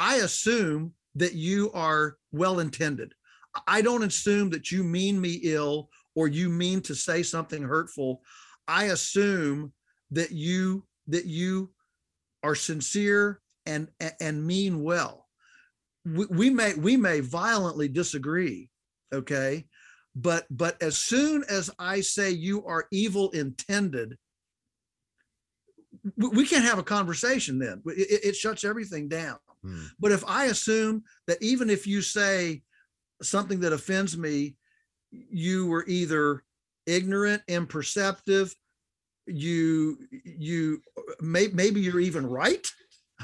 I assume that you are well intended. I don't assume that you mean me ill or you mean to say something hurtful. I assume that you that you are sincere and and mean well. We, we may we may violently disagree, okay? But but as soon as I say you are evil intended, we, can't have a conversation then. It, it shuts everything down. Hmm. But if I assume that even if you say something that offends me, you were either ignorant, imperceptive, you you may, maybe you're even right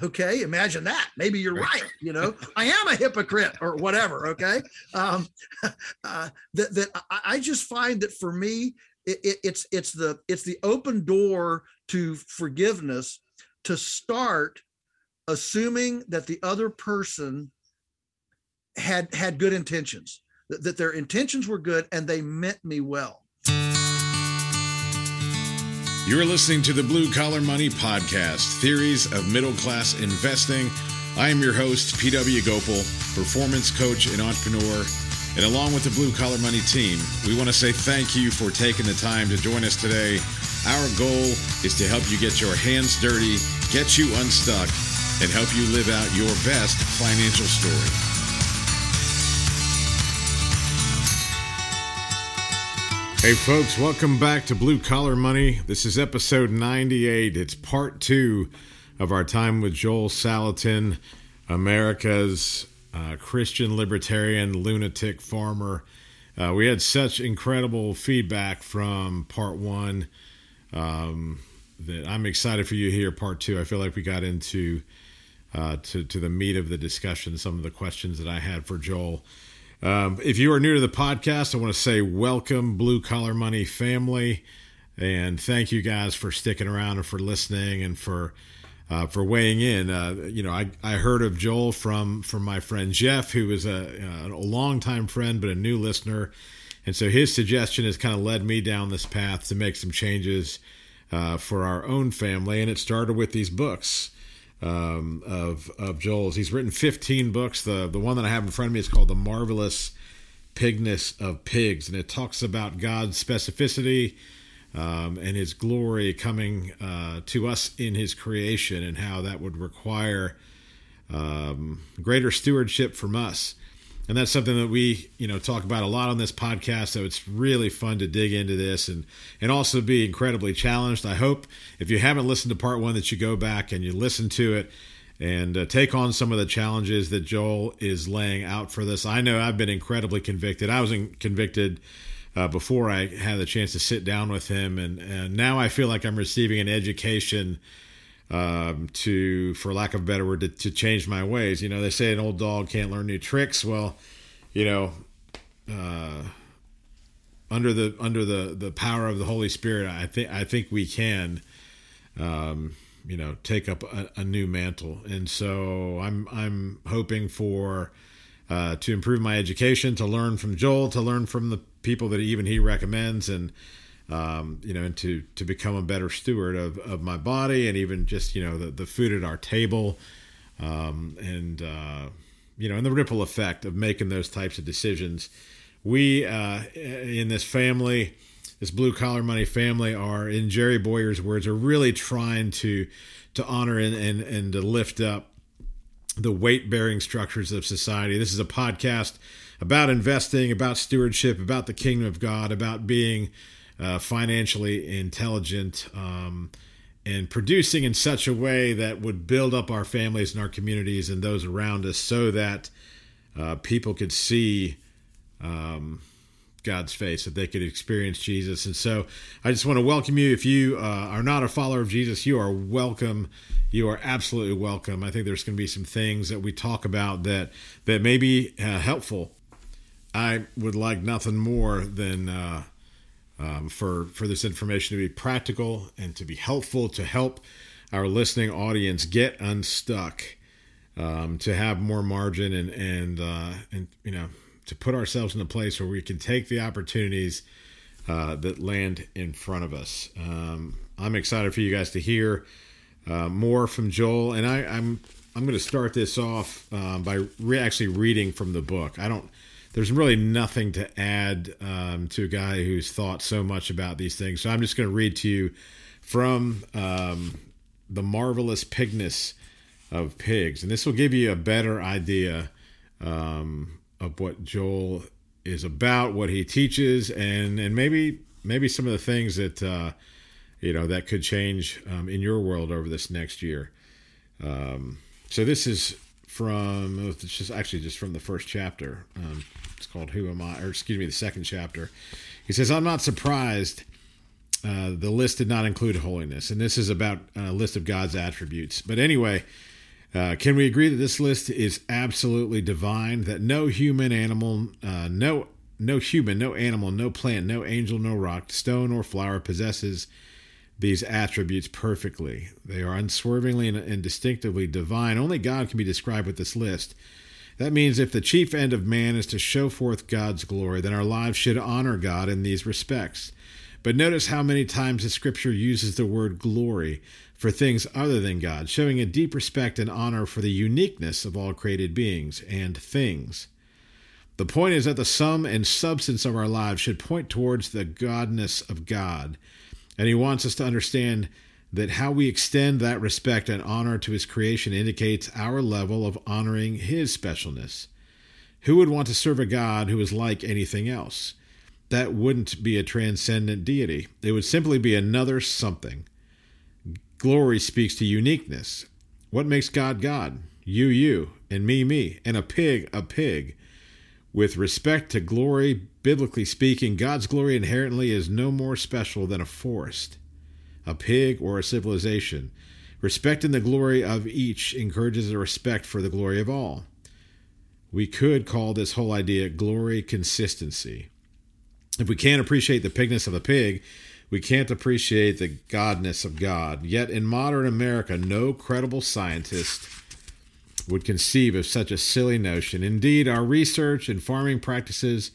okay? Imagine that. Maybe you're right. you know? I am a hypocrite or whatever okay? Um uh, that, that i just find that for me it, it, it's it's the it's the open door to forgiveness to start assuming that the other person had had good intentions that, that their intentions were good and they meant me well you're listening to the Blue Collar Money Podcast Theories of Middle Class Investing. I am your host, PW Gopal, performance coach and entrepreneur. And along with the Blue Collar Money team, we want to say thank you for taking the time to join us today. Our goal is to help you get your hands dirty, get you unstuck, and help you live out your best financial story. Hey, folks, welcome back to Blue Collar Money. This is episode 98. It's part two of our time with Joel Salatin, America's uh, Christian libertarian lunatic farmer. Uh, we had such incredible feedback from part one um, that I'm excited for you to hear part two. I feel like we got into uh, to, to the meat of the discussion, some of the questions that I had for Joel. Um, if you are new to the podcast, I want to say welcome, Blue Collar Money family, and thank you guys for sticking around and for listening and for uh, for weighing in. Uh, you know, I, I heard of Joel from from my friend Jeff, who is a, a longtime friend but a new listener, and so his suggestion has kind of led me down this path to make some changes uh, for our own family, and it started with these books um, of of Joel's. He's written 15 books. The the one that I have in front of me is called The Marvelous Pigness of Pigs, and it talks about God's specificity um, and His glory coming uh, to us in His creation, and how that would require um, greater stewardship from us and that's something that we you know talk about a lot on this podcast so it's really fun to dig into this and and also be incredibly challenged i hope. If you haven't listened to part one that you go back and you listen to it and uh, take on some of the challenges that joel is laying out for this. I know i've been incredibly convicted. I was convicted uh, before i had the chance to sit down with him and, and now i feel like i'm receiving an education um, to, for lack of a better word, to, to, change my ways. You know, they say an old dog can't learn new tricks. Well, you know, uh, under the under the the power of the Holy Spirit, I think I think we can, um, you know, take up a, a, new mantle. And so I'm I'm hoping for. Uh, to improve my education, to learn from Joel, to learn from the people that even he recommends, and um, you know, and to to become a better steward of, of my body and even just you know the, the food at our table, um, and uh, you know, and the ripple effect of making those types of decisions. We uh, in this family, this blue collar money family, are in Jerry Bowyer's words, are really trying to to honor and and, and to lift up the weight bearing structures of society. This is a podcast about investing, about stewardship, about the kingdom of God, about being uh, financially intelligent, um, and producing in such a way that would build up our families and our communities and those around us so that uh, people could see um, God's face, that they could experience Jesus. And so I just want to welcome you. If you uh, are not a follower of Jesus, you are welcome. You are absolutely welcome. I think there's going to be some things that we talk about that that may be uh, helpful. I would like nothing more than uh, um, for for this information to be practical and to be helpful to help our listening audience get unstuck, um, to have more margin and and uh, and you know to put ourselves in a place where we can take the opportunities uh, that land in front of us. Um, I'm excited for you guys to hear uh, more from Joel, and I, I'm I'm going to start this off um, by re- actually reading from the book. I don't. There's really nothing to add um, to a guy who's thought so much about these things. So I'm just going to read to you from um, the marvelous pigness of pigs, and this will give you a better idea um, of what Joel is about, what he teaches, and and maybe maybe some of the things that uh, you know that could change um, in your world over this next year. Um, so this is from it's just actually just from the first chapter. Um, it's called "Who Am I?" or excuse me, the second chapter. He says, "I'm not surprised." Uh, the list did not include holiness, and this is about a list of God's attributes. But anyway, uh, can we agree that this list is absolutely divine? That no human, animal, uh, no no human, no animal, no plant, no angel, no rock, stone, or flower possesses these attributes perfectly. They are unswervingly and, distinctively divine. Only God can be described with this list. That means if the chief end of man is to show forth God's glory, then our lives should honor God in these respects. But notice how many times the scripture uses the word glory for things other than God, showing a deep respect and honor for the uniqueness of all created beings and things. The point is that the sum and substance of our lives should point towards the godness of God and he wants us to understand that how we extend that respect and honor to his creation indicates our level of honoring his specialness. Who would want to serve a God who is like anything else? That wouldn't be a transcendent deity. It would simply be another something. Glory speaks to uniqueness. What makes God God? You, you, and me, me, and a pig, a pig. With respect to glory, biblically speaking, God's glory inherently is no more special than a forest, a pig, or a civilization. Respecting the glory of each encourages a respect for the glory of all. We could call this whole idea glory consistency. If we can't appreciate the pigness of a pig, we can't appreciate the godness of God. Yet in modern America, no credible scientist would conceive of such a silly notion. Indeed, our research and farming practices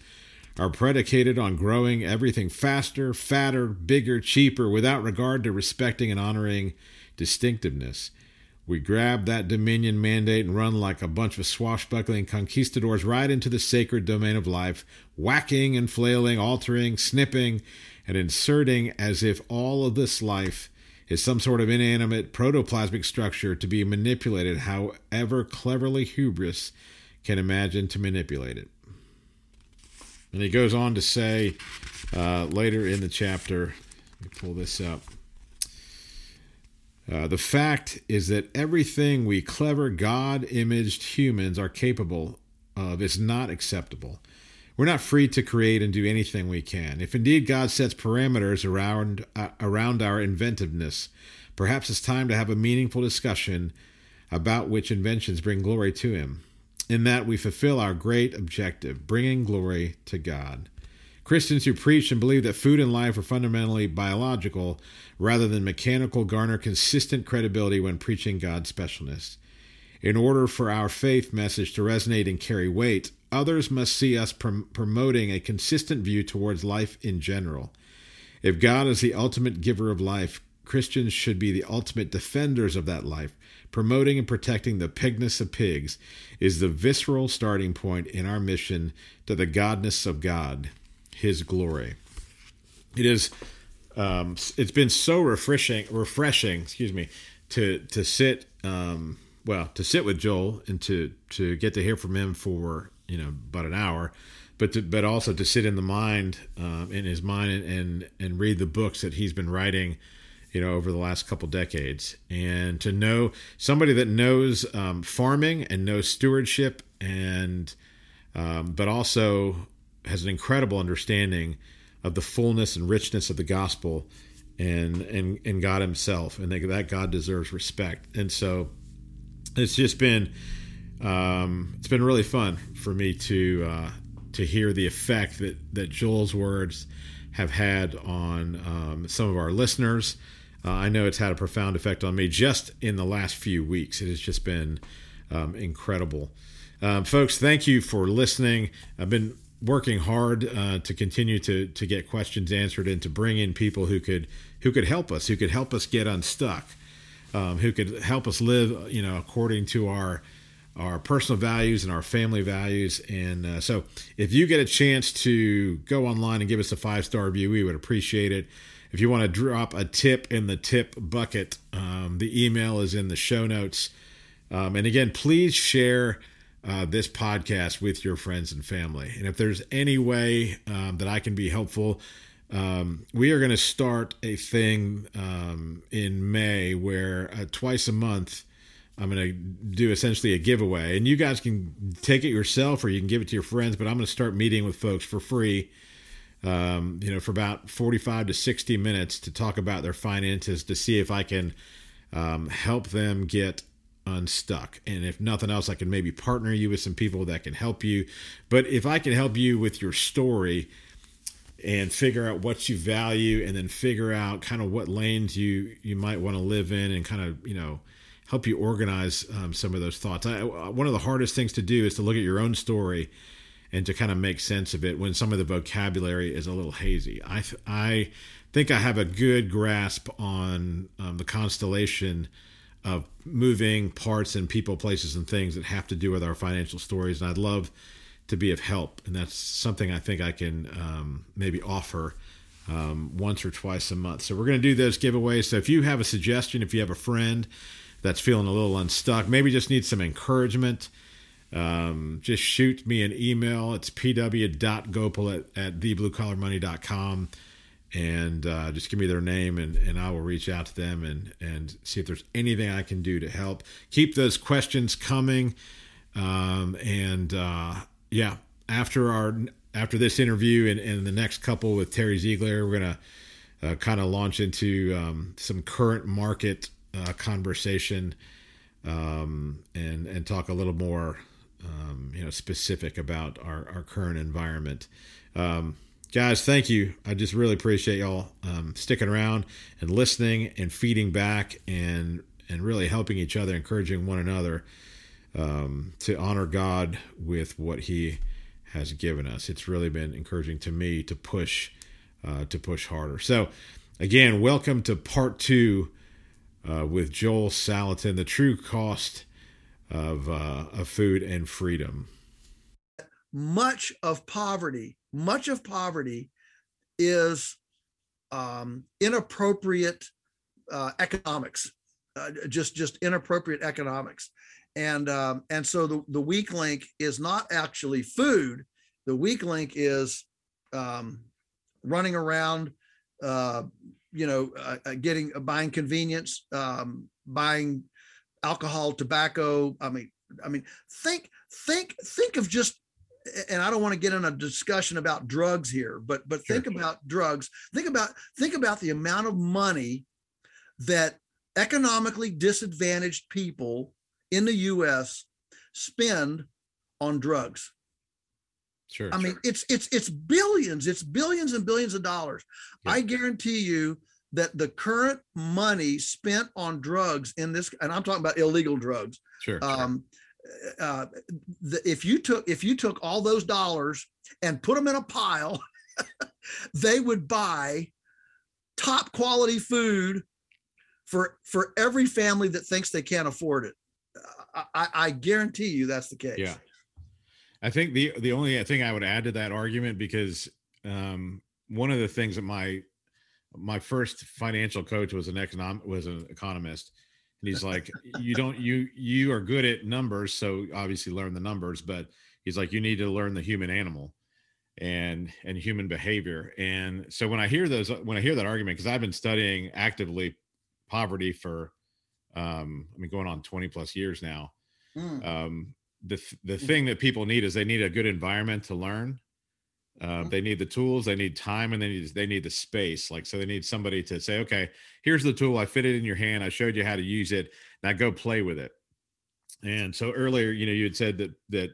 are predicated on growing everything faster, fatter, bigger, cheaper, without regard to respecting and honoring distinctiveness. We grab that dominion mandate and run like a bunch of swashbuckling conquistadors right into the sacred domain of life, whacking and flailing, altering, snipping, and inserting as if all of this life is some sort of inanimate protoplasmic structure to be manipulated however cleverly hubris can imagine to manipulate it. And he goes on to say uh, later in the chapter, let me pull this up. Uh, the fact is that everything we clever God imaged humans are capable of is not acceptable. We're not free to create and do anything we can. If indeed God sets parameters around uh, around our inventiveness, perhaps it's time to have a meaningful discussion about which inventions bring glory to him. In that we fulfill our great objective, bringing glory to God. Christians who preach and believe that food and life are fundamentally biological rather than mechanical garner consistent credibility when preaching God's specialness. In order for our faith message to resonate and carry weight, others must see us prom- promoting a consistent view towards life in general. If God is the ultimate giver of life, Christians should be the ultimate defenders of that life. Promoting and protecting the pigness of pigs is the visceral starting point in our mission to the godness of God, His glory. It is. Um, it's been so refreshing, refreshing. Excuse me, to to sit um, well to sit with Joel and to to get to hear from him for you know about an hour, but to, but also to sit in the mind um, in his mind and, and and read the books that he's been writing, you know, over the last couple decades, and to know somebody that knows um, farming and knows stewardship and um, but also has an incredible understanding of the fullness and richness of the gospel and and and God Himself, and that God deserves respect. And so it's just been um, it's been really fun for me to uh, to hear the effect that that Joel's words have had on um, some of our listeners. Uh, I know it's had a profound effect on me just in the last few weeks. It has just been um, incredible. Um, folks, thank you for listening. I've been working hard uh, to continue to to get questions answered and to bring in people who could who could help us, who could help us get unstuck. um, who could help us live, you know, according to our our personal values and our family values. And uh, so, if you get a chance to go online and give us a five star review, we would appreciate it. If you want to drop a tip in the tip bucket, um, the email is in the show notes. Um, and again, please share uh, this podcast with your friends and family. And if there's any way um, that I can be helpful, um, we are going to start a thing um, in May where uh, twice a month I'm going to do essentially a giveaway. And you guys can take it yourself or you can give it to your friends, but I'm going to start meeting with folks for free. Um, you know, for about 45 to 60 minutes to talk about their finances to see if I can um, help them get unstuck. And if nothing else, I can maybe partner you with some people that can help you. But if I can help you with your story and figure out what you value and then figure out kind of what lanes you you might want to live in and kind of, you know, help you organize um, some of those thoughts. I, one of the hardest things to do is to look at your own story and to kind of make sense of it when some of the vocabulary is a little hazy. I I think I have a good grasp on um, the constellation of moving parts and people, places, and things that have to do with our financial stories. And I'd love to be of help. And that's something I think I can um, maybe offer um, once or twice a month. So we're going to do those giveaways. So if you have a suggestion, if you have a friend that's feeling a little unstuck, maybe just needs some encouragement, um, just shoot me an email. It's pw.gopal at, at thebluecollarmoney.com and uh, just give me their name and, and I will reach out to them and, and see if there's anything I can do to help. Keep those questions coming. Um, and uh, yeah, after our after this interview and, and the next couple with Terry Ziegler, we're gonna uh, kind of launch into um, some current market uh, conversation um, and and talk a little more um, you know specific about our, our current environment. Um, guys, thank you. I just really appreciate y'all um, sticking around and listening and feeding back and and really helping each other, encouraging one another um, to honor God with what He has given us. It's really been encouraging to me to push uh, to push harder. So, again, welcome to part two uh, with Joel Salatin, the true cost of uh, of food and freedom. Much of poverty much of poverty is um, inappropriate uh, economics, uh, just just inappropriate economics, and um, and so the the weak link is not actually food. The weak link is um, running around, uh, you know, uh, uh, getting buying convenience, um, buying alcohol, tobacco. I mean, I mean, think think think of just and I don't want to get in a discussion about drugs here, but but sure. think about drugs. Think about think about the amount of money that economically disadvantaged people in the US spend on drugs. Sure. I mean, it's it's it's billions, it's billions and billions of dollars. Yeah. I guarantee you that the current money spent on drugs in this, and I'm talking about illegal drugs. Sure. Um, sure uh, the, if you took if you took all those dollars and put them in a pile, they would buy top quality food for for every family that thinks they can't afford it. I, I guarantee you that's the case. Yeah, I think the the only thing I would add to that argument because um, one of the things that my my first financial coach was an economic was an economist and he's like you don't you you are good at numbers so obviously learn the numbers but he's like you need to learn the human animal and and human behavior and so when i hear those when i hear that argument because i've been studying actively poverty for um i mean going on 20 plus years now mm. um the the mm. thing that people need is they need a good environment to learn uh, mm-hmm. they need the tools, they need time, and they need they need the space. Like so, they need somebody to say, "Okay, here's the tool. I fit it in your hand. I showed you how to use it. Now go play with it." And so earlier, you know, you had said that that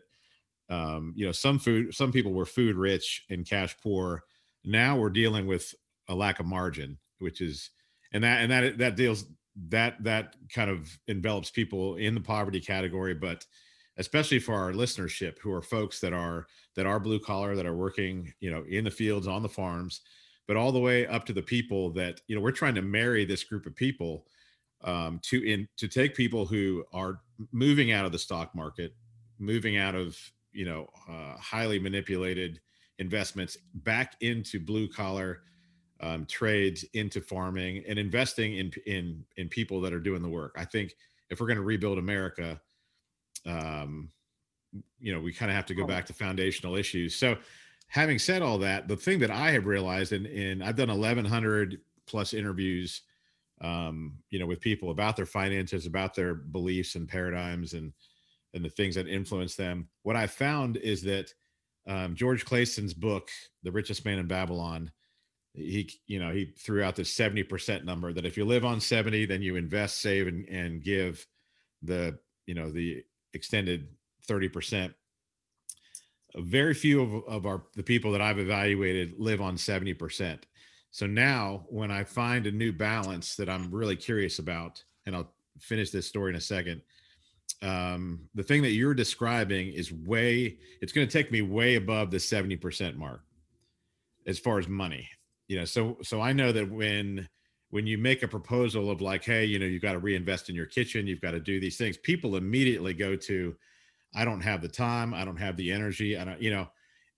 um, you know some food, some people were food rich and cash poor. Now we're dealing with a lack of margin, which is and that and that that deals that that kind of envelops people in the poverty category, but especially for our listenership who are folks that are that are blue collar that are working you know in the fields on the farms but all the way up to the people that you know we're trying to marry this group of people um, to in to take people who are moving out of the stock market, moving out of you know uh, highly manipulated investments back into blue collar um, trades, into farming, and investing in in in people that are doing the work. I think if we're going to rebuild America, um, you know, we kind of have to go back to foundational issues. So, having said all that, the thing that I have realized, and, and I've done 1,100 plus interviews, um, you know, with people about their finances, about their beliefs and paradigms, and and the things that influence them. What I found is that um, George Clason's book, The Richest Man in Babylon, he you know he threw out this 70% number that if you live on 70 then you invest save and, and give the you know the extended 30% very few of, of our the people that i've evaluated live on 70% so now when i find a new balance that i'm really curious about and i'll finish this story in a second um, the thing that you're describing is way it's going to take me way above the 70% mark as far as money. You know so so i know that when when you make a proposal of like hey you know you've got to reinvest in your kitchen you've got to do these things people immediately go to i don't have the time i don't have the energy i don't you know?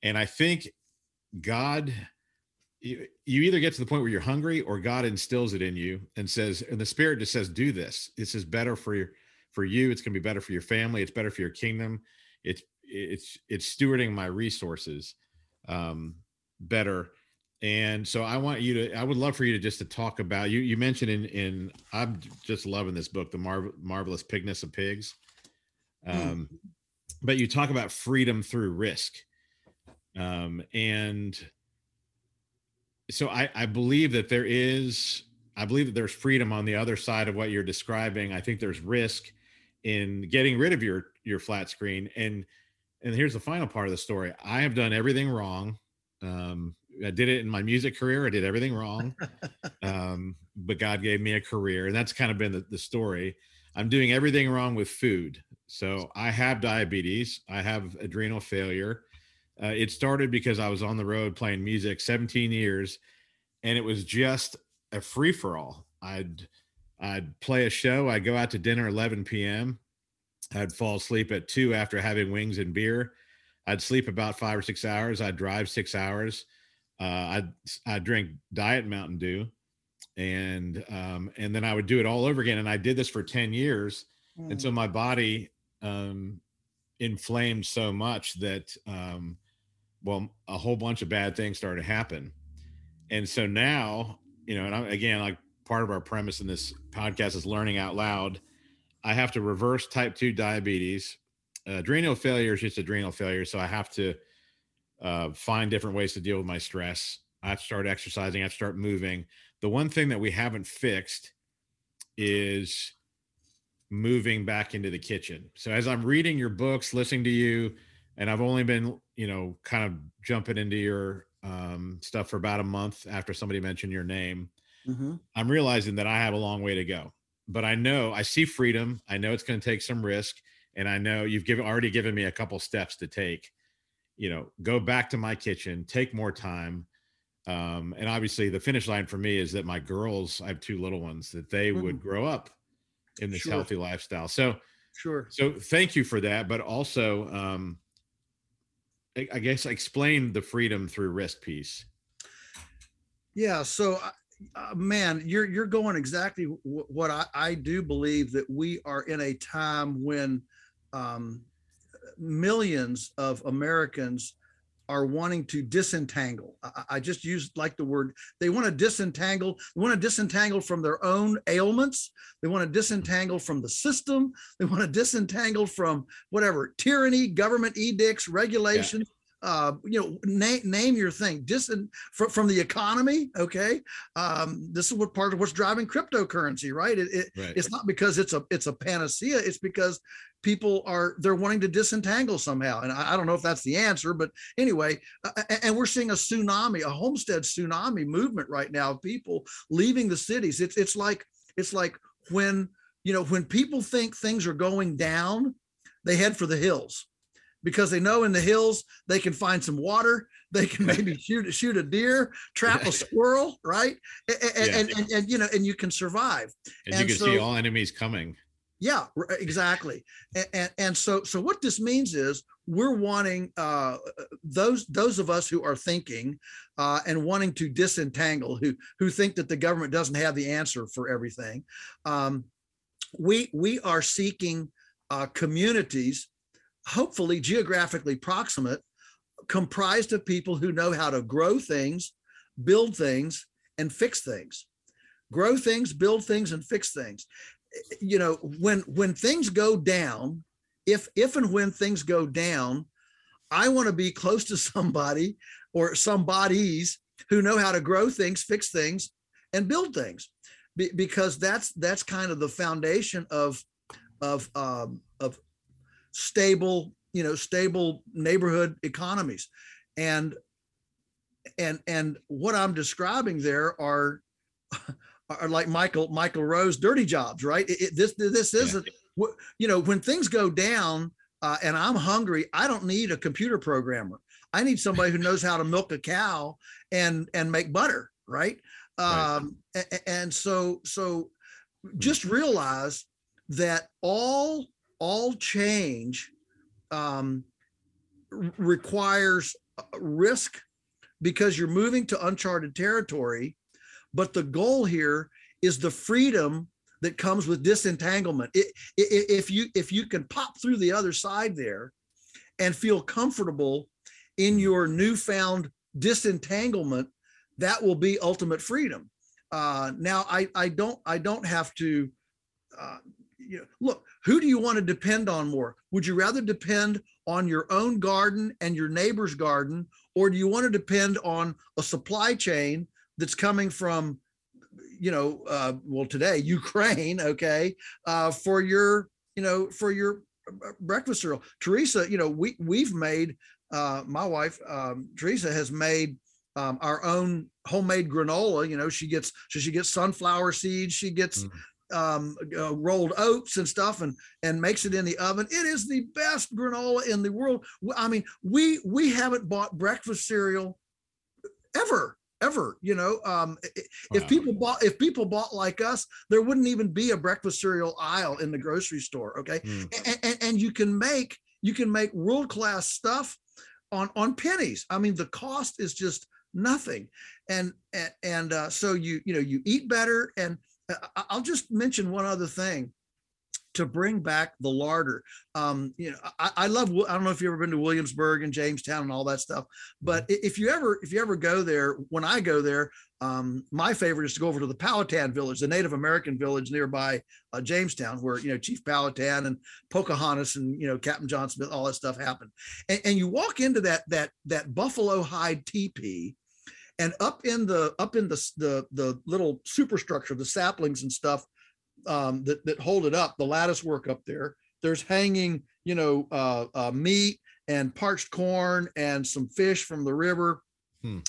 And i think god you, either get to the point where you're hungry or god instills it in you and says and the spirit just says do this. This is better for your for you. It's going to be better for your family. It's better for your kingdom. It's it's it's stewarding my resources um better and so i want you to i would love for you to just to talk about you you mentioned in in i'm just loving this book the Mar- marvelous pigness of pigs. Hmm. um mm. but you talk about freedom through risk. Um and so i i believe that there is i believe that there's freedom on the other side of what you're describing. I think there's risk in getting rid of your your flat screen. And and here's the final part of the story. I have done everything wrong. Um I did it in my music career. I did everything wrong. um, but God gave me a career. And that's kind of been the, the story. I'm doing everything wrong with food. So I have diabetes, I have adrenal failure. Uh, it started because I was on the road playing music 17 years, and it was just a free for all. I'd I'd play a show. I'd go out to dinner 11 p.m. I'd fall asleep at two after having wings and beer. I'd sleep about five or six hours. I'd drive six hours. Uh, I I drink Diet Mountain Dew, and um, and then I would do it all over again. And I did this for ten years, mm. and so my body um, inflamed so much that um, well, a whole bunch of bad things started to happen. And so now, you know, and I, again, like part of our premise in this podcast is learning out loud. I have to reverse type two diabetes. Uh, adrenal failure is just adrenal failure, so I have to uh, find different ways to deal with my stress. I have to start exercising. I have to start moving. The one thing that we haven't fixed is moving back into the kitchen. So as I'm reading your books, listening to you, and I've only been, you know, kind of jumping into your um, stuff for about a month after somebody mentioned your name. Mm-hmm. I'm realizing that I have a long way to go. But I know I see freedom. I know it's going to take some risk, and I know you've given already given me a couple steps to take you know, go back to my kitchen, take more time. Um, and obviously the finish line for me is that my girls, I have two little ones, that they mm-hmm. would grow up in this sure. healthy lifestyle. So sure. So thank you for that. But also, um, I, I guess explain the freedom through risk piece. Yeah. So uh, uh man, you're you're going exactly w- what I, I do believe that we are in a time when um, millions of Americans are wanting to disentangle. I, I just used like the word, they want to disentangle, they want to disentangle from their own ailments. They want to disentangle from the system. They want to disentangle from whatever tyranny, government edicts, regulations. Yeah uh, you know, name name your thing. Distant from, from the economy. Okay, um, this is what part of what's driving cryptocurrency, right? It, it right. It's not because it's a it's a panacea. It's because people are they're wanting to disentangle somehow, and I, I don't know if that's the answer, but anyway, uh, and we're seeing a tsunami, a homestead tsunami movement right now of people leaving the cities. It's it's like it's like when you know when people think things are going down, they head for the hills because they know in the hills they can find some water. They can maybe shoot shoot a deer trap a squirrel right? And, yeah. and, and, and, you know and you can survive. And, you can so, see all enemies coming. Yeah exactly. And, and so so what this means is we're wanting uh, those those of us who are thinking uh, and wanting to disentangle who who think that the government doesn't have the answer for everything um, we we are seeking uh, communities hopefully geographically proximate comprised of people who know how to grow things build things and fix things. Grow things build things and fix things. You know when when things go down if if and when things go down, I want to be close to somebody or somebodies who know how to grow things, fix things, and build things, Be, because that's that's kind of the foundation of of um, of stable, you know, stable neighborhood economies, and and and what I'm describing there are are like Michael Michael Rowe's dirty jobs, right? It, it, this this isn't yeah you know, when things go down uh, and I'm hungry, I don't need a computer programmer. I need somebody who knows how to milk a cow and and make butter, right? Um, right. And, and so so just realize that all all change um, requires risk because you're moving to uncharted territory but the goal here is the freedom that comes with disentanglement. It, it, if you if you can pop through the other side there and feel comfortable in your newfound disentanglement, that will be ultimate freedom. Uh, now, I I don't I don't have to. Uh, you know, look, who do you want to depend on more? Would you rather depend on your own garden and your neighbor's garden, or do you want to depend on a supply chain that's coming from you know, uh, well, today, Ukraine, okay, uh, for your, you know, for your uh, breakfast cereal. Teresa, you know, we, we've made, uh, my wife, um, Teresa has made um, our own homemade granola. You know, she gets, so she gets sunflower seeds, she gets, mm um, uh, rolled oats and stuff and and makes it in the oven. It is the best granola in the world. I mean we we haven't bought breakfast cereal ever ever you know? Um if wow. people bought if people bought like us there wouldn't even be a breakfast cereal aisle in the grocery store okay? Mm. and, and, and you can make you can make world class stuff on on pennies. I mean the cost is just nothing. And and, and uh, so you you know you eat better and i'll just mention one other thing to bring back the larder. Um, you know, I, I, love. I don't know if you've ever been to Williamsburg and Jamestown and all that stuff, but mm-hmm. if you ever if you ever go there, when I go there, um, my favorite is to go over to the Powhatan village, the Native American village nearby uh, Jamestown, where you know Chief Powhatan and Pocahontas and you know Captain John Smith, all that stuff happened. And, and you walk into that that that buffalo hide teepee, and up in the up in the the the little superstructure, the saplings and stuff um, that that hold it up, the lattice work up there. There's hanging, you know, uh, uh, meat and parched corn and some fish from the river. Hmm.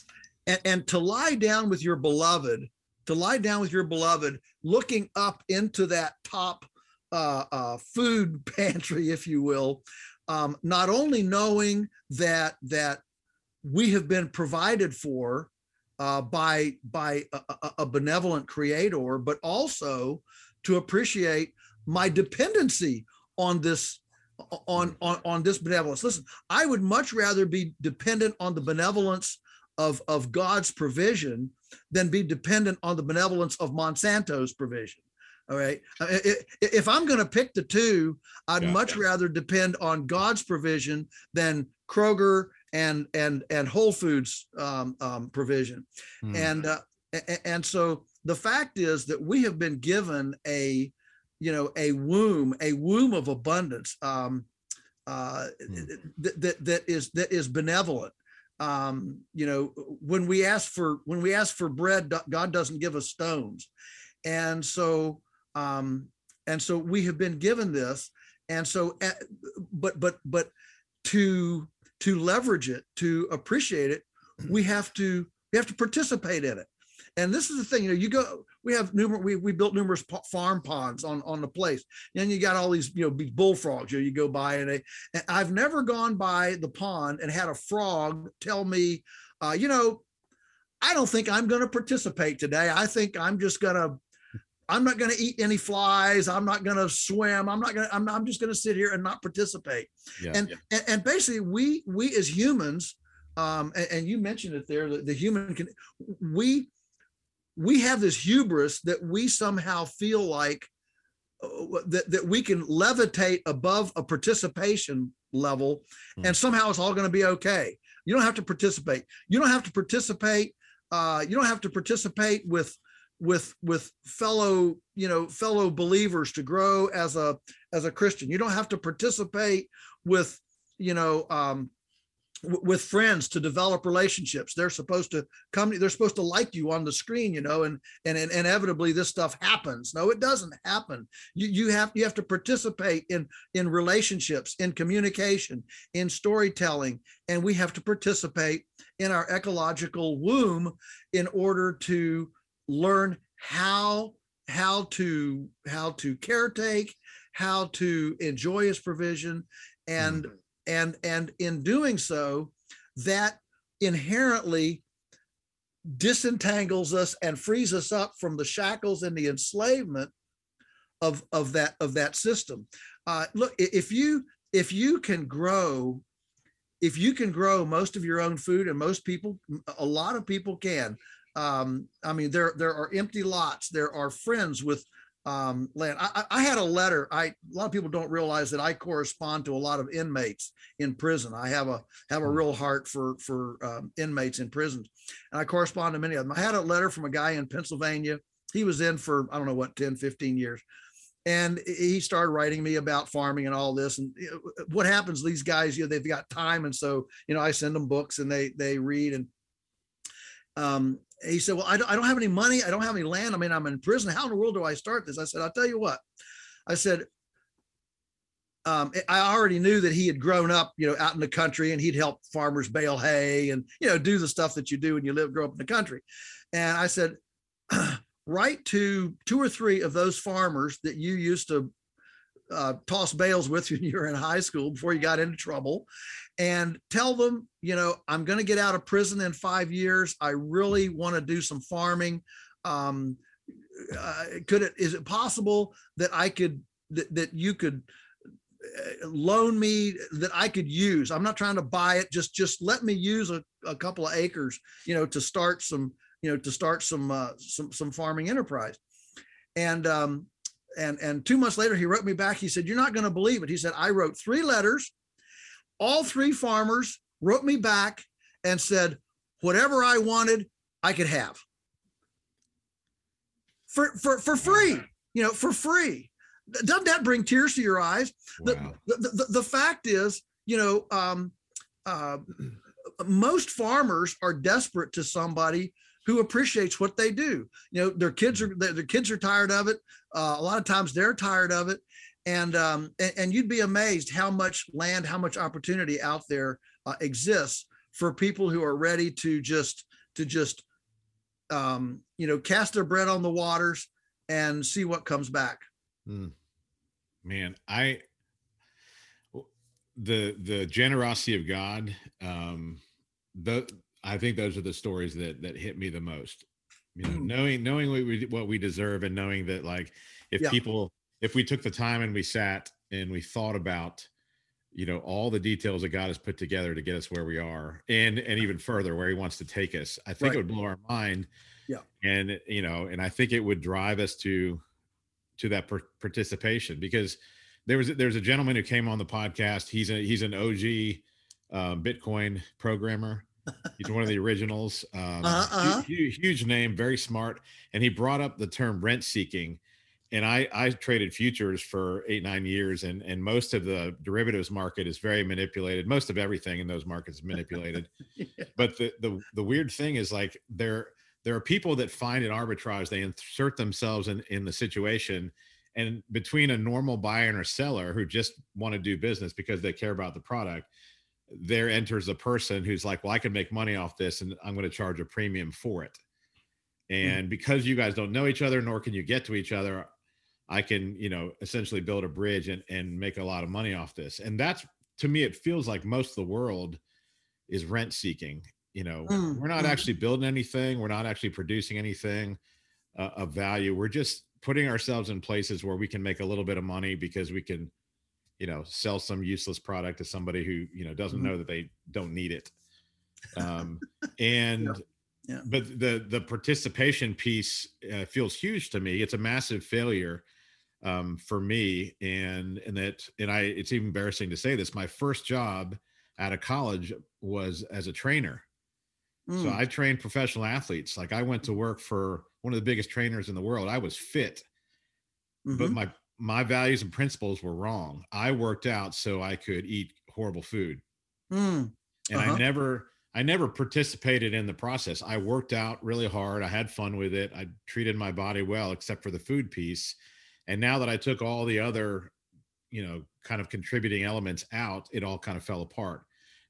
And, and to lie down with your beloved, to lie down with your beloved, looking up into that top uh, uh, food pantry, if you will, um, not only knowing that that we have been provided for uh, by by a, a, benevolent creator, but also to appreciate my dependency on this on on on this benevolence listen i would much rather be dependent on the benevolence of of god's provision than be dependent on the benevolence of monsanto's provision all right if i'm going to pick the two i'd yeah, much yeah. rather depend on god's provision than kroger and and and whole foods um, um, provision hmm. and uh, and so the fact is that we have been given a you know a womb a womb of abundance um uh mm. that, that that is that is benevolent um you know when we ask for when we ask for bread god doesn't give us stones and so um and so we have been given this and so eh, but but but to to leverage it to appreciate it we have to we have to participate in it and this is the thing, you know, you go, we have numerous, we, we built numerous farm ponds on, on the place. And you got all these, you know, these bullfrogs, you know, you go by and, they, and I've never gone by the pond and had a frog tell me, uh, you know, I don't think I'm going to participate today. I think I'm just going to I'm not going to eat any flies. I'm not going to swim. I'm not going to, I'm, I'm just going to sit here and not participate. Yeah, and, yeah. and, and basically we, we as humans, um, and, and you mentioned it there, the, the human can, we, we have this hubris that we somehow feel like uh, that, that we can levitate above a participation level mm. and somehow it's all going to be okay. You don't have to participate. You don't have to participate. Uh, you don't have to participate with with with fellow you know fellow believers to grow as a as a christian. You don't have to participate with you know um w- with friends to develop relationships. They're supposed to come they're supposed to like you on the screen you know and and, and inevitably this stuff happens. No it doesn't happen. You you have you have to participate in in relationships in communication in storytelling and we have to participate in our ecological womb in order to learn how how to how to caretake how to enjoy his provision and mm-hmm. and and in doing so that inherently disentangles us and frees us up from the shackles and the enslavement of of that of that system uh, look if you if you can grow if you can grow most of your own food and most people a lot of people can um, I mean, there there are empty lots. There are friends with um, land. I, I, had a letter. I a lot of people don't realize that I correspond to a lot of inmates in prison. I have a have a hmm. real heart for for um, inmates in prisons, and I correspond to many of them. I had a letter from a guy in Pennsylvania. He was in for I don't know what 10, 15 years. And he started writing me about farming and all this. And what happens? These guys, you know, they've got time, and so you know, I send them books and they they read. And um, he said, Well, I don't, I don't have any money. I don't have any land. I mean, I'm in prison. How in the world do I start this? I said, I'll tell you what. I said, um, I already knew that he had grown up, you know, out in the country and he'd help farmers bale hay and, you know, do the stuff that you do when you live, grow up in the country. And I said, write to two or three of those farmers that you used to uh, toss bales with when you were in high school before you got into trouble and tell them, you know, I'm going to get out of prison in five years. I really want to do some farming. Um, uh, could it, is it possible that I could, that, that you could uh, loan me that I could use? I'm not trying to buy it. Just, just let me use a, a couple of acres, you know, to start some, you know, to start some, uh, some, some farming enterprise. And, um, and and two months later he wrote me back he said you're not going to believe it he said i wrote three letters all three farmers wrote me back and said whatever i wanted i could have for for for free you know for free doesn't that bring tears to your eyes wow. the, the, the, the fact is you know um, uh, most farmers are desperate to somebody who appreciates what they do. You know, their kids are their, kids are tired of it. Uh, a lot of times they're tired of it, and um, and, and, you'd be amazed how much land, how much opportunity out there uh, exists for people who are ready to just to just um, you know cast their bread on the waters and see what comes back. Mm. Man, I the the generosity of God um the I think those are the stories that that hit me the most. You know, mm. knowing knowing what we what we deserve and knowing that like if yeah. people if we took the time and we sat and we thought about you know all the details that God has put together to get us where we are and and even further where he wants to take us i think right. it would blow our mind yeah and you know and i think it would drive us to to that per- participation because there was there's a gentleman who came on the podcast he's a he's an og um, bitcoin programmer He's one of the originals. Um, uh-huh, uh-huh. Huge, huge, name, very smart. And he brought up the term rent seeking. And I, I traded futures for eight, nine years, and, and most of the derivatives market is very manipulated. Most of everything in those markets is manipulated. yeah. But the, the the weird thing is like there there are people that find an arbitrage, they insert themselves in, in the situation. And between a normal buyer and a seller who just want to do business because they care about the product, there enters a person who's like, well, I can make money off this and I'm going to charge a premium for it. and mm. because you guys don't know each other nor can you get to each other i can you know essentially build a bridge and and make a lot of money off this and that's to me it feels like most of the world is rent seeking you know mm. we're not mm. actually building anything we're not actually producing anything uh, of value we're just putting ourselves in places where we can make a little bit of money because we can you know sell some useless product to somebody who you know doesn't mm-hmm. know that they don't need it um and yeah. Yeah. but the the participation piece uh, feels huge to me it's a massive failure um for me and and that and i it's even embarrassing to say this my first job out of college was as a trainer mm. so i trained professional athletes like i went to work for one of the biggest trainers in the world i was fit mm-hmm. but my my values and principles were wrong. I worked out so I could eat horrible food. Mm, and uh-huh. I never I never participated in the process. I worked out really hard. I had fun with it. I treated my body well except for the food piece. And now that I took all the other, you know, kind of contributing elements out, it all kind of fell apart.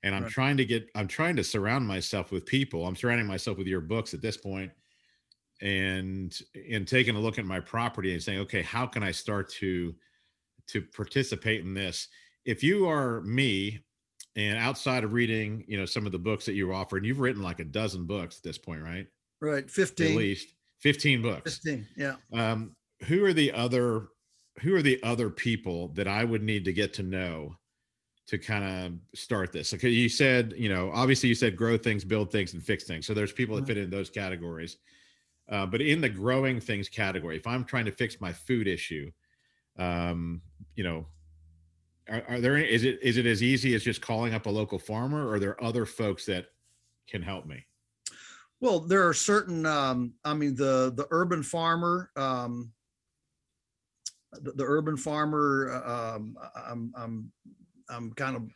And I'm right. trying to get I'm trying to surround myself with people. I'm surrounding myself with your books at this point and and taking a look at my property and saying okay how can i start to to participate in this if you are me and outside of reading you know some of the books that you offer and you've written like a dozen books at this point right right 15 at least 15 books 15 yeah um who are the other who are the other people that i would need to get to know to kind of start this okay you said you know obviously you said grow things build things and fix things so there's people that mm-hmm. fit in those categories uh, but in the growing things category, if I'm trying to fix my food issue, um, you know, are, are, there is it is it as easy as just calling up a local farmer, or are there other folks that can help me? Well, there are certain. Um, I mean, the the urban farmer. Um, the, the urban farmer. Uh, um, I'm I'm I'm kind of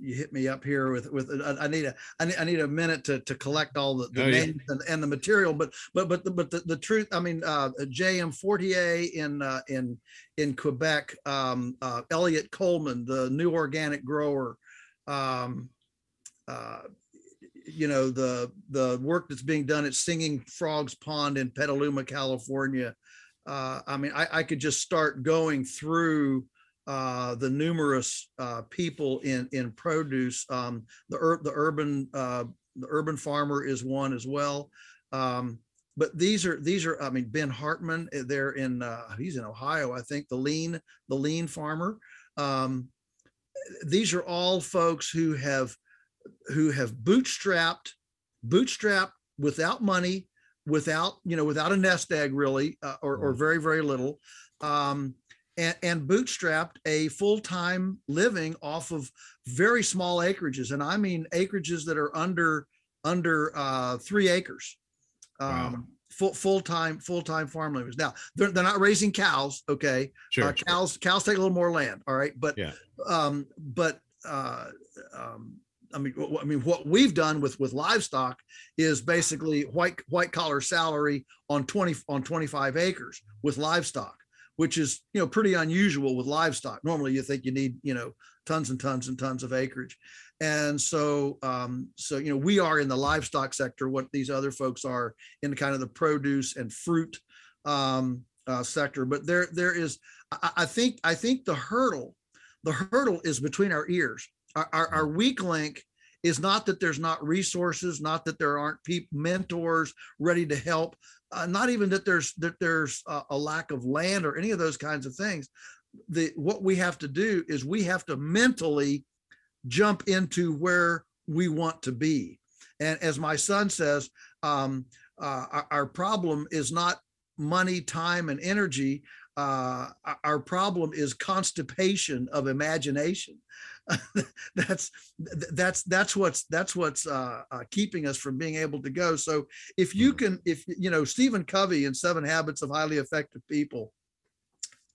you hit me up here with with I, need a I need, I need a minute to to collect all the, the oh, names yeah. and, and the material but but but the, but the, the truth I mean uh JM Fortier in uh, in in Quebec um uh Eliot Coleman the new organic grower um uh you know the the work that's being done at Singing Frogs Pond in Petaluma California uh I mean I I could just start going through uh, the numerous uh, people in in produce. Um, the ur- the urban uh, the urban farmer is one as well. Um, but these are these are I mean Ben Hartman eh, they're in uh, he's in Ohio I think the lean the lean farmer. Um, these are all folks who have who have bootstrapped bootstrapped without money without you know without a nest egg really uh, or, or very very little um, and, and bootstrapped a full-time living off of very small acreages and i mean acreages that are under under uh, three acres um, wow. full full-time full-time farm livers. Now they're, they're not raising cows okay? Sure, uh, cows cows take a little more land all right? But yeah. um but uh um I mean, I mean, what we've done with with livestock is basically white white collar salary on twenty on twenty five acres with livestock which is you know pretty unusual with livestock. Normally, you think you need you know tons and tons and tons of acreage, and so um, so you know we are in the livestock sector. What these other folks are in kind of the produce and fruit um, uh, sector. But there there is I, I, think I think the hurdle the hurdle is between our ears. Our, our, weak link is not that there's not resources, not that there aren't people, mentors ready to help, uh, not even that there's that there's a, a lack of land or any of those kinds of things. The what we have to do is we have to mentally jump into where we want to be. And as my son says, um, uh, our, our, problem is not money, time, and energy. Uh, our problem is constipation of imagination. that's that's that's what's that's what's uh, uh, keeping us from being able to go. So if you mm-hmm. can, if you know Stephen Covey in Seven Habits of Highly Effective People,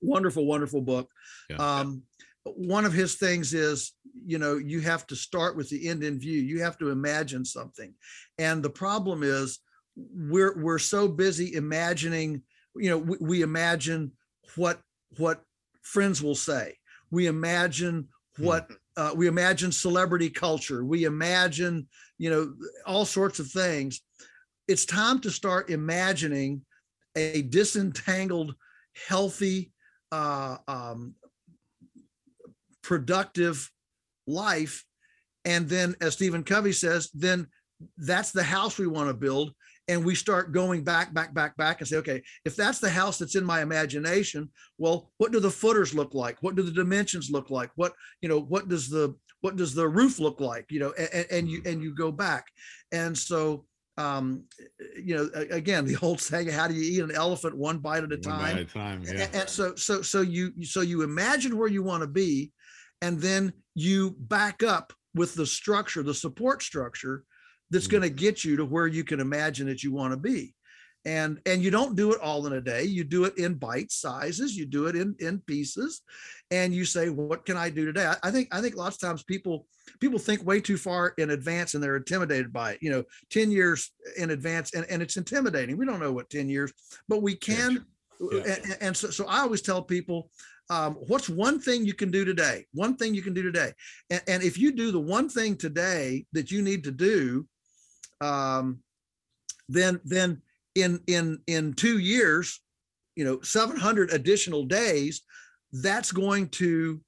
wonderful, wonderful book. Yeah. Um, one of his things is you know you have to start with the end in view. You have to imagine something, and the problem is we're we're so busy imagining. You know, we, we imagine what what friends will say. We imagine what hmm. Uh, we imagine celebrity culture we imagine you know all sorts of things it's time to start imagining a disentangled, healthy, uh, um, productive life. And then, as Stephen Covey says, then that's the house we want to build. And we start going back, back, back, back and say, okay, if that's the house that's in my imagination, well, what do the footers look like? What do the dimensions look like? What, you know, what does the what does the roof look like? You know, and, and you and you go back. And so um, you know, again, the old saying, "How do you eat an elephant one bite at a time?" One bite at a time, yeah. And, and so, so, so you, so you imagine where you want to be, and then you back up with the structure, the support structure, that's mm-hmm. going to get you to where you can imagine that you want to be. And and you don't do it all in a day. You do it in bite sizes. You do it in in pieces. And you say what can i do today? I, I, think i think lots of times people people think way too far in advance and they're intimidated by it. You know 10 years in advance and, and it's intimidating. We don't know what 10 years but we can yeah. and, and so, so i always tell people um, what's one thing you can do today? One thing you can do today. And, and if you do the one thing today that you need to do um, then then in in in two years you know 700 additional days that's going to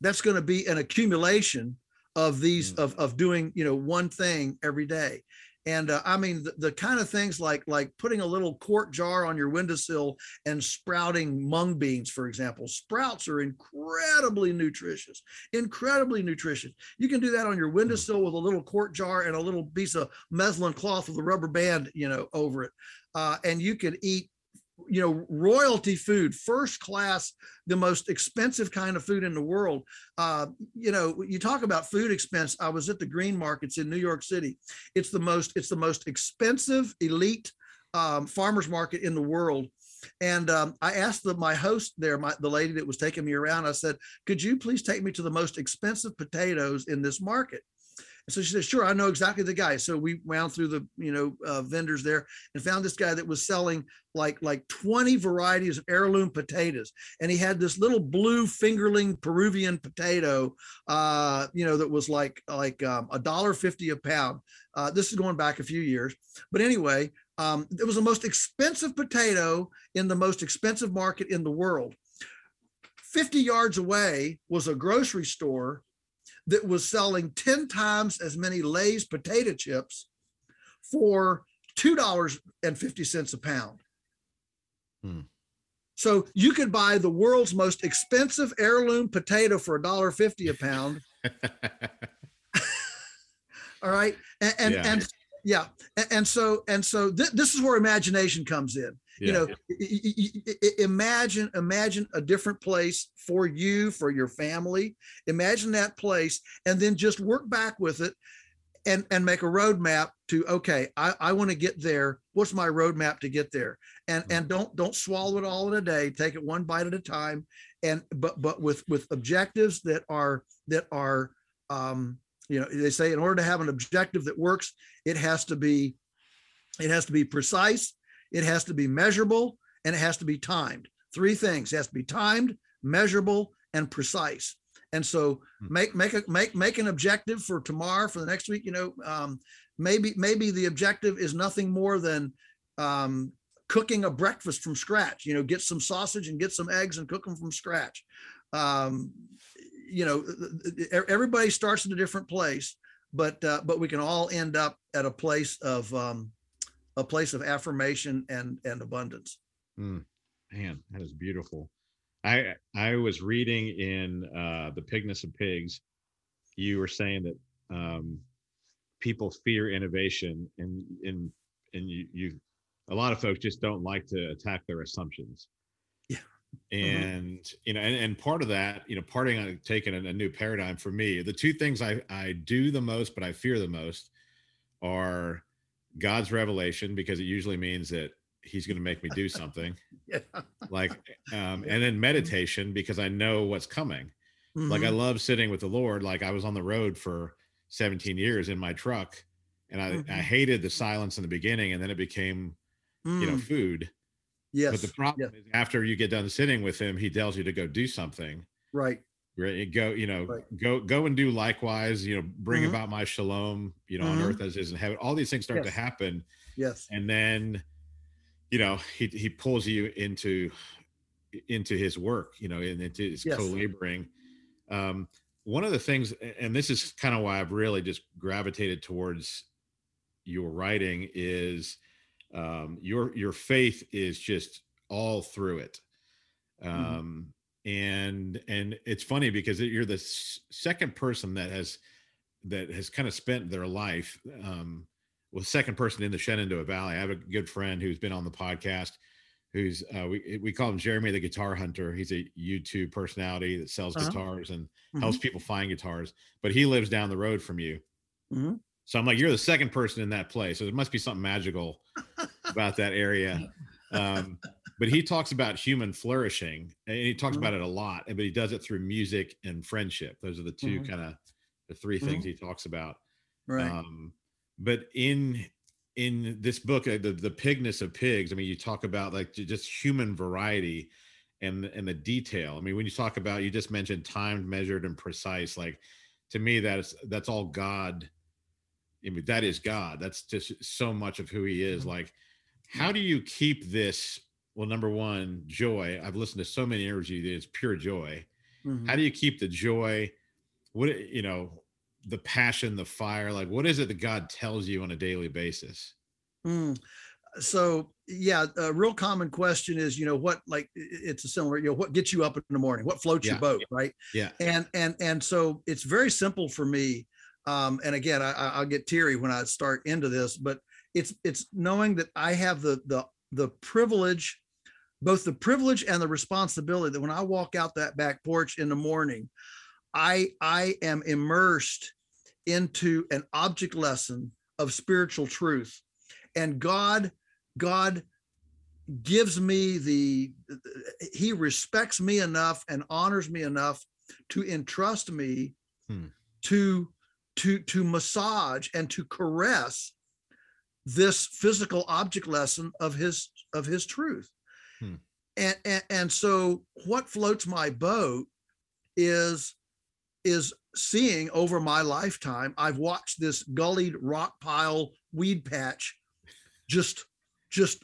that's going to be an accumulation of these mm. of, of doing you know one thing every day and uh, i mean the, the, kind of things like like putting a little quart jar on your windowsill and sprouting mung beans for example. Sprouts are incredibly nutritious incredibly nutritious. You can do that on your windowsill with a little quart jar and a little piece of muslin cloth with a rubber band you know over it. Uh, and you can eat you know royalty food first class the most expensive kind of food in the world. Uh, you know you talk about food expense. I was at the green markets in new york city. It's the most it's the most expensive elite um, farmers market in the world. And um, I asked the, my host there, my, the lady that was taking me around, I said, could you please take me to the most expensive potatoes in this market? So she said, sure, I know exactly the guy. So we wound through the, you know, uh, vendors there and found this guy that was selling like, like 20 varieties of heirloom potatoes. And he had this little blue fingerling Peruvian potato, uh, you know, that was like, like um, a dollar 50 a pound. Uh, this is going back a few years, but anyway, um, it was the most expensive potato in the most expensive market in the world. 50 yards away was a grocery store that was selling 10 times as many Lay's potato chips for $2.50 a pound. Hmm. So you could buy the world's most expensive heirloom potato for $1.50 a pound. All right. And, and, yeah. and yeah. And, so, and so th- this is where imagination comes in you know imagine imagine a different place for you for your family. Imagine that place and then just work back with it and and make a roadmap to okay i, I want to get there. What's my roadmap to get there? And and mm-hmm. don't don't swallow it all in a day. Take it one bite at a time. And but but with with objectives that are that are um you know they say in order to have an objective that works it has to be it has to be precise it has to be measurable and it has to be timed. Three things: it has to be timed, measurable, and precise. And so hmm. make make a make make an objective for tomorrow for the next week. You know, um, maybe maybe the objective is nothing more than um, cooking a breakfast from scratch. You know, get some sausage and get some eggs and cook them from scratch. Um, you know, everybody starts in a different place, but uh, but we can all end up at a place of um, a place of affirmation and and abundance. Mm, man, that is beautiful. I I was reading in uh, the Pigness of Pigs. You were saying that um, people fear innovation, and and and you, you a lot of folks just don't like to attack their assumptions. Yeah. Mm-hmm. And mm-hmm. you know, and, and part of that, you know, parting on taking a, a new paradigm for me, the two things I I do the most, but I fear the most, are God's revelation because it usually means that he's going to make me do something. yeah. Like um and then meditation because I know what's coming. Mm-hmm. Like I mm-hmm. love sitting with the Lord like I was on the road for 17 years in my truck and I mm-hmm. I hated the silence in the beginning and then it became mm. you know mm. food. Yes. But the problem is after you get done sitting with him he tells you to go do something. Right. Right go you know right. go go and do likewise you know bring mm-hmm. about my shalom you know mm-hmm. on earth as is in heaven all these things start yes. to happen yes and then you know he he pulls you into into his work you know and into his yes. co-laboring um one of the things and this is kind of why i've really just gravitated towards your writing is um your your faith is just all through it mm-hmm. um mm-hmm. And and it's funny because you're the second person that has that has kind of spent their life um well second person in the shenandoah valley i have a good friend who's been on the podcast who's uh, we we call him Jeremy the Guitar Hunter. He's a YouTube personality that sells uh-huh. guitars and mm-hmm. helps people find guitars. But he lives down the road from you. Mm-hmm. So I'm like, you're the second person in that place. So there must be something magical about that area. Um, but he talks about human flourishing, and he talks mm-hmm. about it a lot. But he does it through music and friendship. Those are the 2 mm-hmm. kind of the three things mm-hmm. he talks about. Right. Um, but in in this book, uh, the the pigness of pigs. I mean, you talk about like just human variety and and the detail. I mean, when you talk about you just mentioned timed, measured, and precise. Like to me, that's that's all God. I mean, that is God. That's just so much of who He is. Mm-hmm. Like, how do you keep this? Well, number one, joy. I've listened to so many interviews. It's pure joy. Mm-hmm. How do you keep the joy? What you know? the passion, the fire? Like, what is it that God tells you on a daily basis? Mm. So, yeah, a real common question is, you know, what like it's a similar, you know, what gets you up in the morning? What floats yeah. your boat, right? Yeah. And and and so it's very simple for me. Um, and again, I, I'll get teary when I start into this, but it's it's knowing that I have the the the privilege both the privilege and the responsibility that when I walk out that back porch in the morning, I I am immersed into an object lesson of spiritual truth and god god gives me the he respects me enough and honors me enough to entrust me hmm. to to to massage and to caress this physical object lesson of his of his truth hmm. and, and and so what floats my boat is is seeing over my lifetime. I've watched this gullied rock pile weed patch just just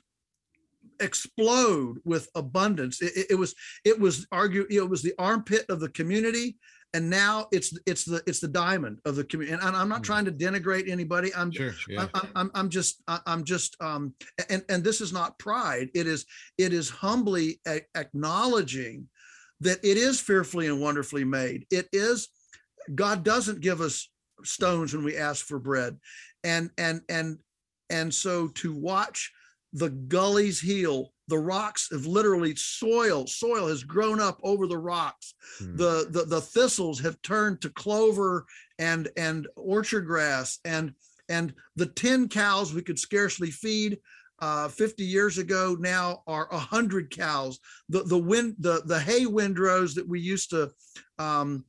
explode with abundance. It, it, was it was argue it was the armpit of the community, and now it's it's the it's the diamond of the community. And I'm not mm. trying to denigrate anybody. I'm sure, yeah. I'm, I'm, I'm just I'm just um and and this is not pride. It is it is humbly a- acknowledging that it is fearfully and wonderfully made. It is God doesn't give us stones when we ask for bread. And and and and so to watch the gullies heal, the rocks have literally soil, soil has grown up over the rocks. Hmm. The, the the thistles have turned to clover and and orchard grass and and the 10 cows we could scarcely feed uh, 50 years ago now are 100 cows the the wind the the hay windrows that we used to um,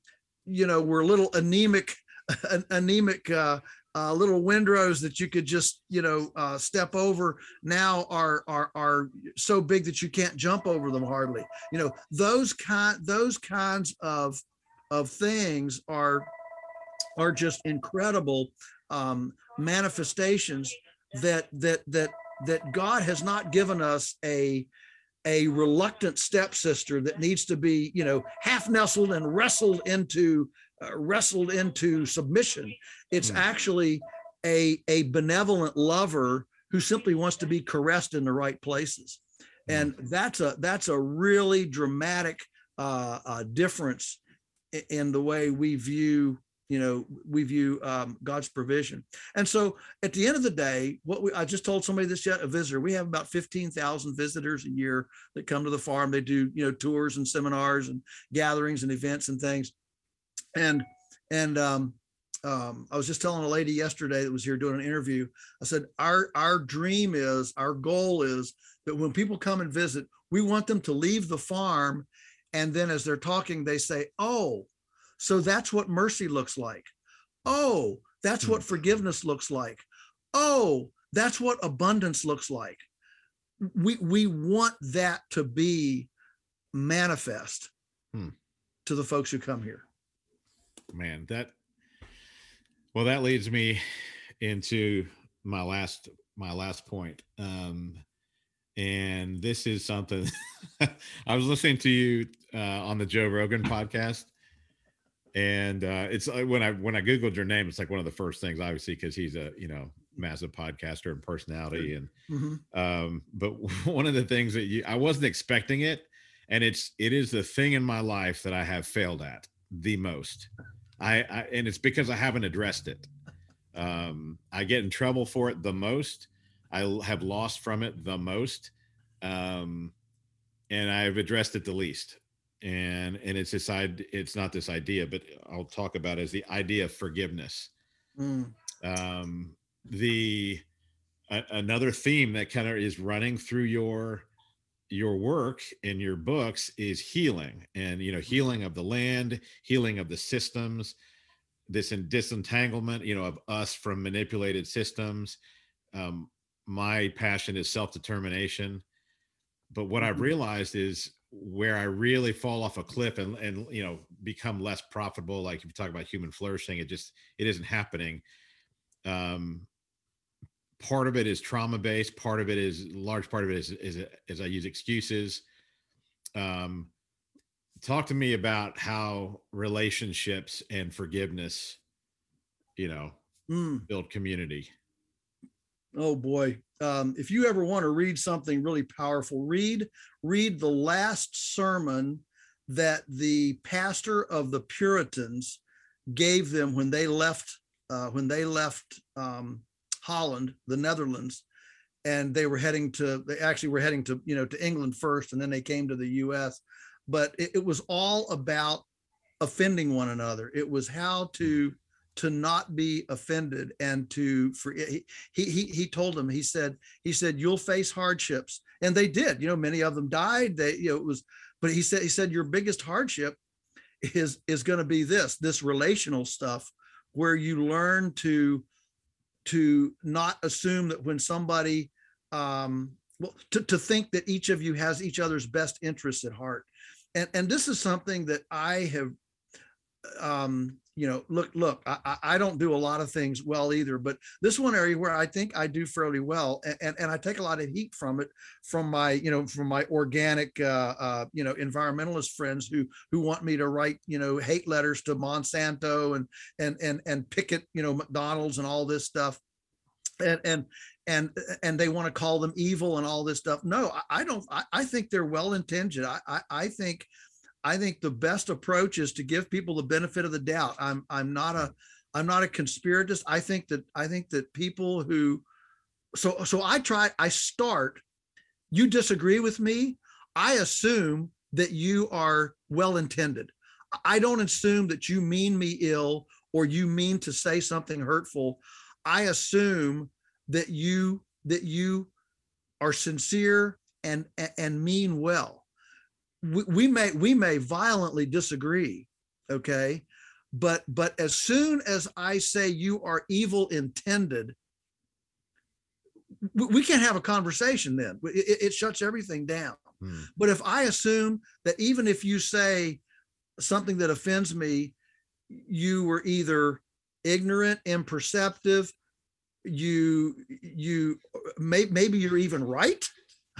you know were little anemic anemic uh, uh, little windrows that you could just you know uh, step over. Now are are are so big that you can't jump over them hardly. You know those kind those kinds of of things are are just incredible um, manifestations that that that that God has not given us a a reluctant stepsister that needs to be, you know, half nestled and wrestled into uh, wrestled into submission. It's mm. actually a a benevolent lover who simply wants to be caressed in the right places, mm. and that's a that's a really dramatic uh, uh, difference in the way we view you know we view um, god's provision and so at the end of the day what we i just told somebody this yet a visitor we have about 15000 visitors a year that come to the farm they do you know tours and seminars and gatherings and events and things and and um, um, i was just telling a lady yesterday that was here doing an interview i said our our dream is our goal is that when people come and visit we want them to leave the farm and then as they're talking they say oh so that's what mercy looks like. Oh, that's what hmm. forgiveness looks like. Oh, that's what abundance looks like. We we want that to be manifest. Hmm. to the folks who come here. Man, that well, that leads me into my last my last point. Um, and this is something I was listening to you uh, on the Joe Rogan podcast, and uh, it's like when I when I googled your name, it's like one of the first things, obviously, because he's a you know massive podcaster and personality, and mm-hmm. um, but one of the things that you I wasn't expecting it, and it's it is the thing in my life that I have failed at the most. I, I and it's because I haven't addressed it. Um, I get in trouble for it the most. I have lost from it the most, um, and I've addressed it the least. And and it's this idea. It's not this idea, but I'll talk about it as the idea of forgiveness. Mm. Um, the a, another theme that kind of is running through your your work in your books is healing and you know healing of the land healing of the systems this in disentanglement you know of us from manipulated systems. Um, my passion is self-determination. But what i've mm-hmm. realized is where i really fall off a cliff and and you know become less profitable like if you talk about human flourishing it just it isn't happening. Um part of it is trauma based part of it is large part of it is is, is i use excuses. Um talk to me about how relationships and forgiveness you know mm. build community. Oh boy. Um, if you ever want to read something really powerful read read the last sermon that the pastor of the puritans gave them when they left uh, when they left um, Holland, the Netherlands, and they were heading to. They actually were heading to you know to England first, and then they came to the U.S. But it, it was all about offending one another. It was how to mm-hmm. to not be offended and to for he he he told them he said he said you'll face hardships and they did you know many of them died they you know it was but he said he said your biggest hardship is is going to be this this relational stuff where you learn to to not assume that when somebody um, well to, to think that each of you has each other's best interests at heart. And and this is something that i have um you know look look I, I don't do a lot of things well either but this one area where i think i do fairly well and and, and i take a lot of heat from it from my you know from my organic uh, uh you know environmentalist friends who who want me to write you know hate letters to monsanto and and and and picket you know mcdonald's and all this stuff. And and and and they want to call them evil and all this stuff. No i, I don't I, I, think they're well intentioned. I, I i think I think the best approach is to give people the benefit of the doubt. I'm I'm not a I'm not a conspiratist. I think that I think that people who so so I try I start you disagree with me, I assume that you are well intended. I don't assume that you mean me ill or you mean to say something hurtful. I assume that you that you are sincere and and mean well we, we may we may violently disagree okay? But but as soon as i say you are evil intended we, can't have a conversation then. It, it shuts everything down. Hmm. but if i assume that even if you say something that offends me you were either ignorant imperceptive you you may, maybe you're even right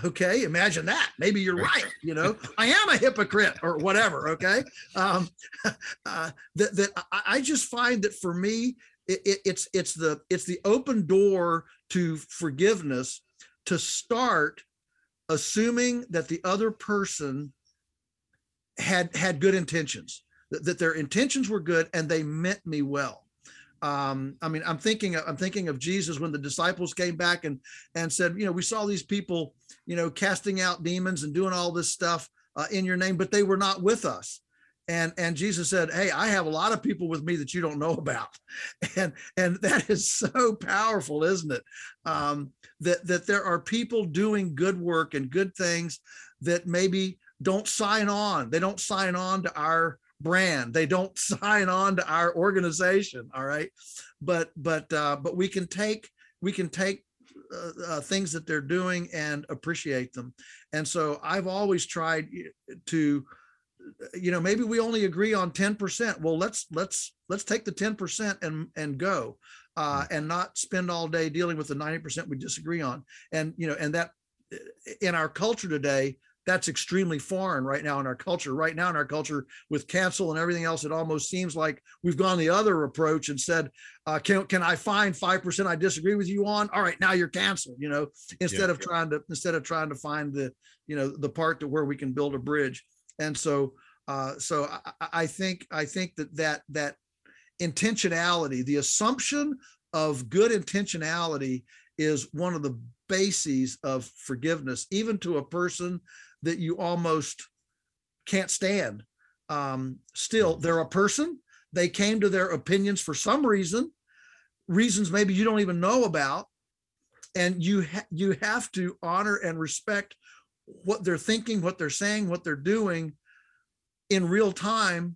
okay imagine that. Maybe you're right. you know? I am a hypocrite or whatever okay? Um uh, that, that i just find that for me it, it, it's it's the it's the open door to forgiveness to start assuming that the other person had had good intentions that, that their intentions were good and they meant me well um, I mean, I'm thinking, I'm thinking of Jesus when the disciples came back and and said, you know, we saw these people, you know, casting out demons and doing all this stuff uh, in your name, but they were not with us. And and Jesus said, hey, I have a lot of people with me that you don't know about, and and that is so powerful, isn't it? Um, that that there are people doing good work and good things that maybe don't sign on. They don't sign on to our brand. They don't sign on to our organization all right? But but uh, but we can take we can take uh, uh, things that they're doing and appreciate them. And so i've always tried to you know maybe we only agree on 10% well let's let's let's take the 10% and and go uh, mm. and not spend all day dealing with the 90% we disagree on. And you know and that in our culture today that's extremely foreign right now in our culture right now in our culture with cancel and everything else it almost seems like we've gone the other approach and said uh, can, can i find 5% i disagree with you on all right now you're canceled you know instead yeah. of trying to instead of trying to find the you know the part to where we can build a bridge and so uh, so I, I think i think that that that intentionality the assumption of good intentionality is one of the bases of forgiveness even to a person that you almost can't stand. Um, still mm-hmm. they're a person. They came to their opinions for some reason reasons maybe you don't even know about. And you ha- you have to honor and respect what they're thinking what they're saying what they're doing in real time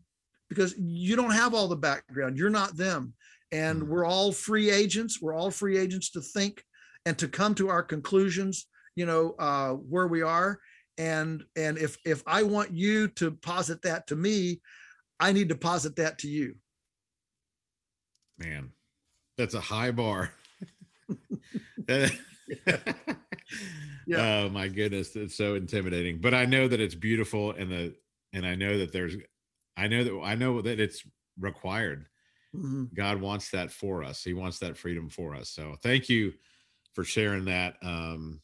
because you don't have all the background. You're not them. And mm-hmm. we're all free agents. We're all free agents to think and to come to our conclusions you know uh, where we are and and if if i want you to posit that to me i need to posit that to you. Man that's a high bar. Yeah. oh my goodness it's so intimidating but i know that it's beautiful and the and i know that there's i know that i know that it's required. Mm-hmm. god wants that for us. He wants that freedom for us. So thank you for sharing that um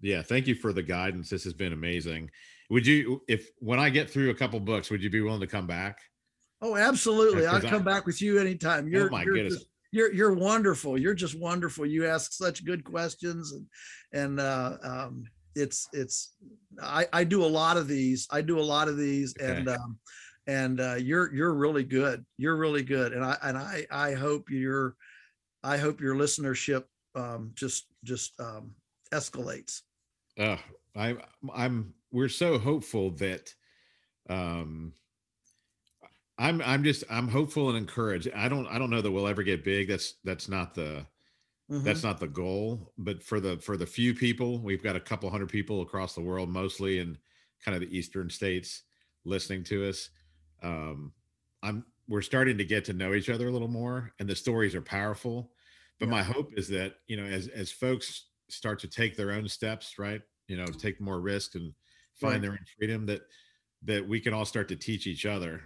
yeah thank you for the guidance this has been amazing. Would you if when i get through a couple books would you be willing to come back? Oh absolutely i'll come I, back with you anytime. You're oh my you're goodness. just, you're you're wonderful you're just wonderful. You ask such good questions and and uh um it's it's i i do a lot of these i do a lot of these okay. and um and uh you're you're really good you're really good. And i and i i hope your i hope your listenership um just just um escalates uh, I, I'm. We're so hopeful that. Um, I'm. I'm just. I'm hopeful and encouraged. I don't. I don't know that we'll ever get big. That's. That's not the. Mm-hmm. That's not the goal. But for the for the few people, we've got a couple hundred people across the world, mostly in kind of the eastern states, listening to us. Um, I'm. We're starting to get to know each other a little more, and the stories are powerful. But yeah. my hope is that you know, as as folks start to take their own steps, right? You know, take more risk and find right. their own freedom that that we can all start to teach each other.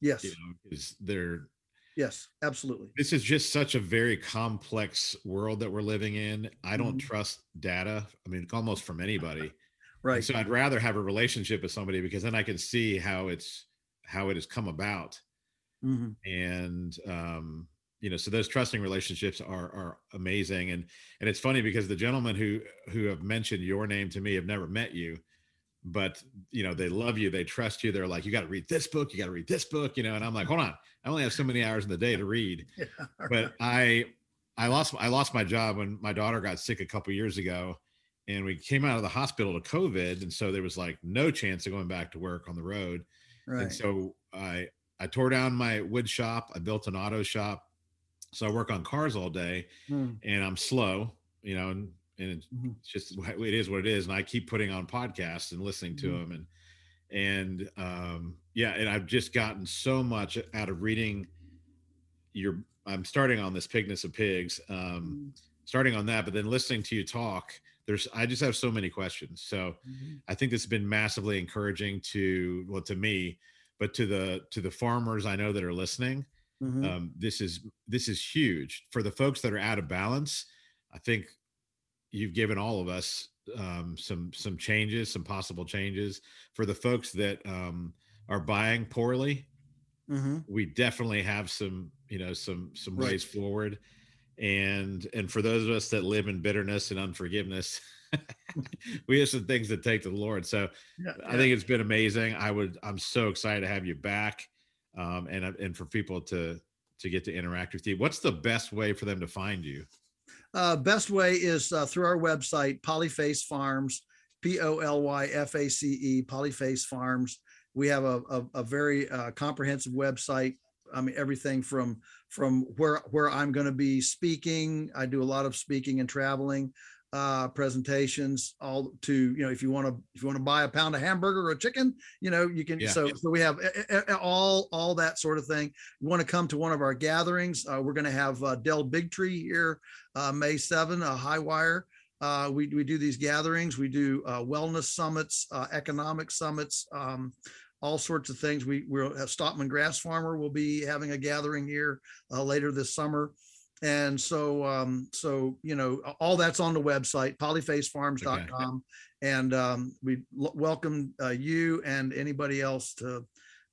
Yes. You know, because they're yes, absolutely. This is just such a very complex world that we're living in. I don't mm-hmm. trust data. I mean, almost from anybody. right. And so I'd rather have a relationship with somebody because then I can see how it's how it has come about. Mm-hmm. And um you know so those trusting relationships are are amazing. And and it's funny because the gentlemen who who have mentioned your name to me have never met you but you know they love you they trust you they're like you got to read this book you got to read this book you know and i'm like hold on i only have so many hours in the day to read. Yeah, but i i lost i lost my job when my daughter got sick a couple years ago and we came out of the hospital to covid and so there was like no chance of going back to work on the road. Right. and so i i tore down my wood shop i built an auto shop so I work on cars all day mm. and I'm slow, you know, and, and it's mm-hmm. just it is what it is. And I keep putting on podcasts and listening to mm-hmm. them. And, and, um, yeah, and I've just gotten so much out of reading your, I'm starting on this pigness of pigs, um, mm-hmm. starting on that, but then listening to you talk, there's, I just have so many questions. So mm-hmm. I think this has been massively encouraging to, well, to me, but to the, to the farmers I know that are listening, Mm-hmm. Um, this is this is huge for the folks that are out of balance. I think you've given all of us um, some some changes, some possible changes for the folks that um, are buying poorly. Mm-hmm. We definitely have some you know some some right. ways forward, and and for those of us that live in bitterness and unforgiveness. we have some things to take to the Lord. So yeah, I think it's been amazing. I would, I'm so excited to have you back um, and uh, and for people to to get to interact with you. What's the best way for them to find you? Uh, best way is uh, through our website, Polyface Farms, P O L Y F A C E, Polyface Farms. We have a, a, a very uh, comprehensive website. I mean, everything from from where where I'm going to be speaking. I do a lot of speaking and traveling. Uh, presentations all to you know if you want to if you want to buy a pound of hamburger or chicken you know you can yeah. so so we have all all that sort of thing. You want to come to one of our gatherings uh, we're going to have uh, Del Bigtree here uh, May 7 a high wire uh, we, we do these gatherings we do uh, wellness summits uh, economic summits um, all sorts of things. We we'll have Stockman Grass Farmer will be having a gathering here uh, later this summer and so um, so you know all that's on the website polyfacefarms.com okay. and um, we l- welcome uh, you and anybody else to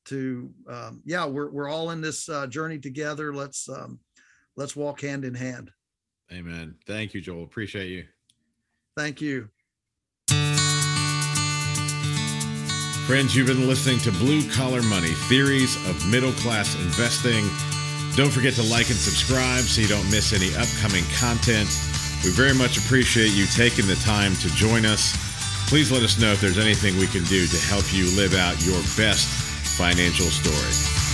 to um, yeah we're, we're all in this uh, journey together. Let's um, let's walk hand in hand. Amen. Thank you joel. Appreciate you. Thank you. Friends you've been listening to blue collar money theories of middle class investing don't forget to like and subscribe so you don't miss any upcoming content. We very much appreciate you taking the time to join us. Please let us know if there's anything we can do to help you live out your best financial story.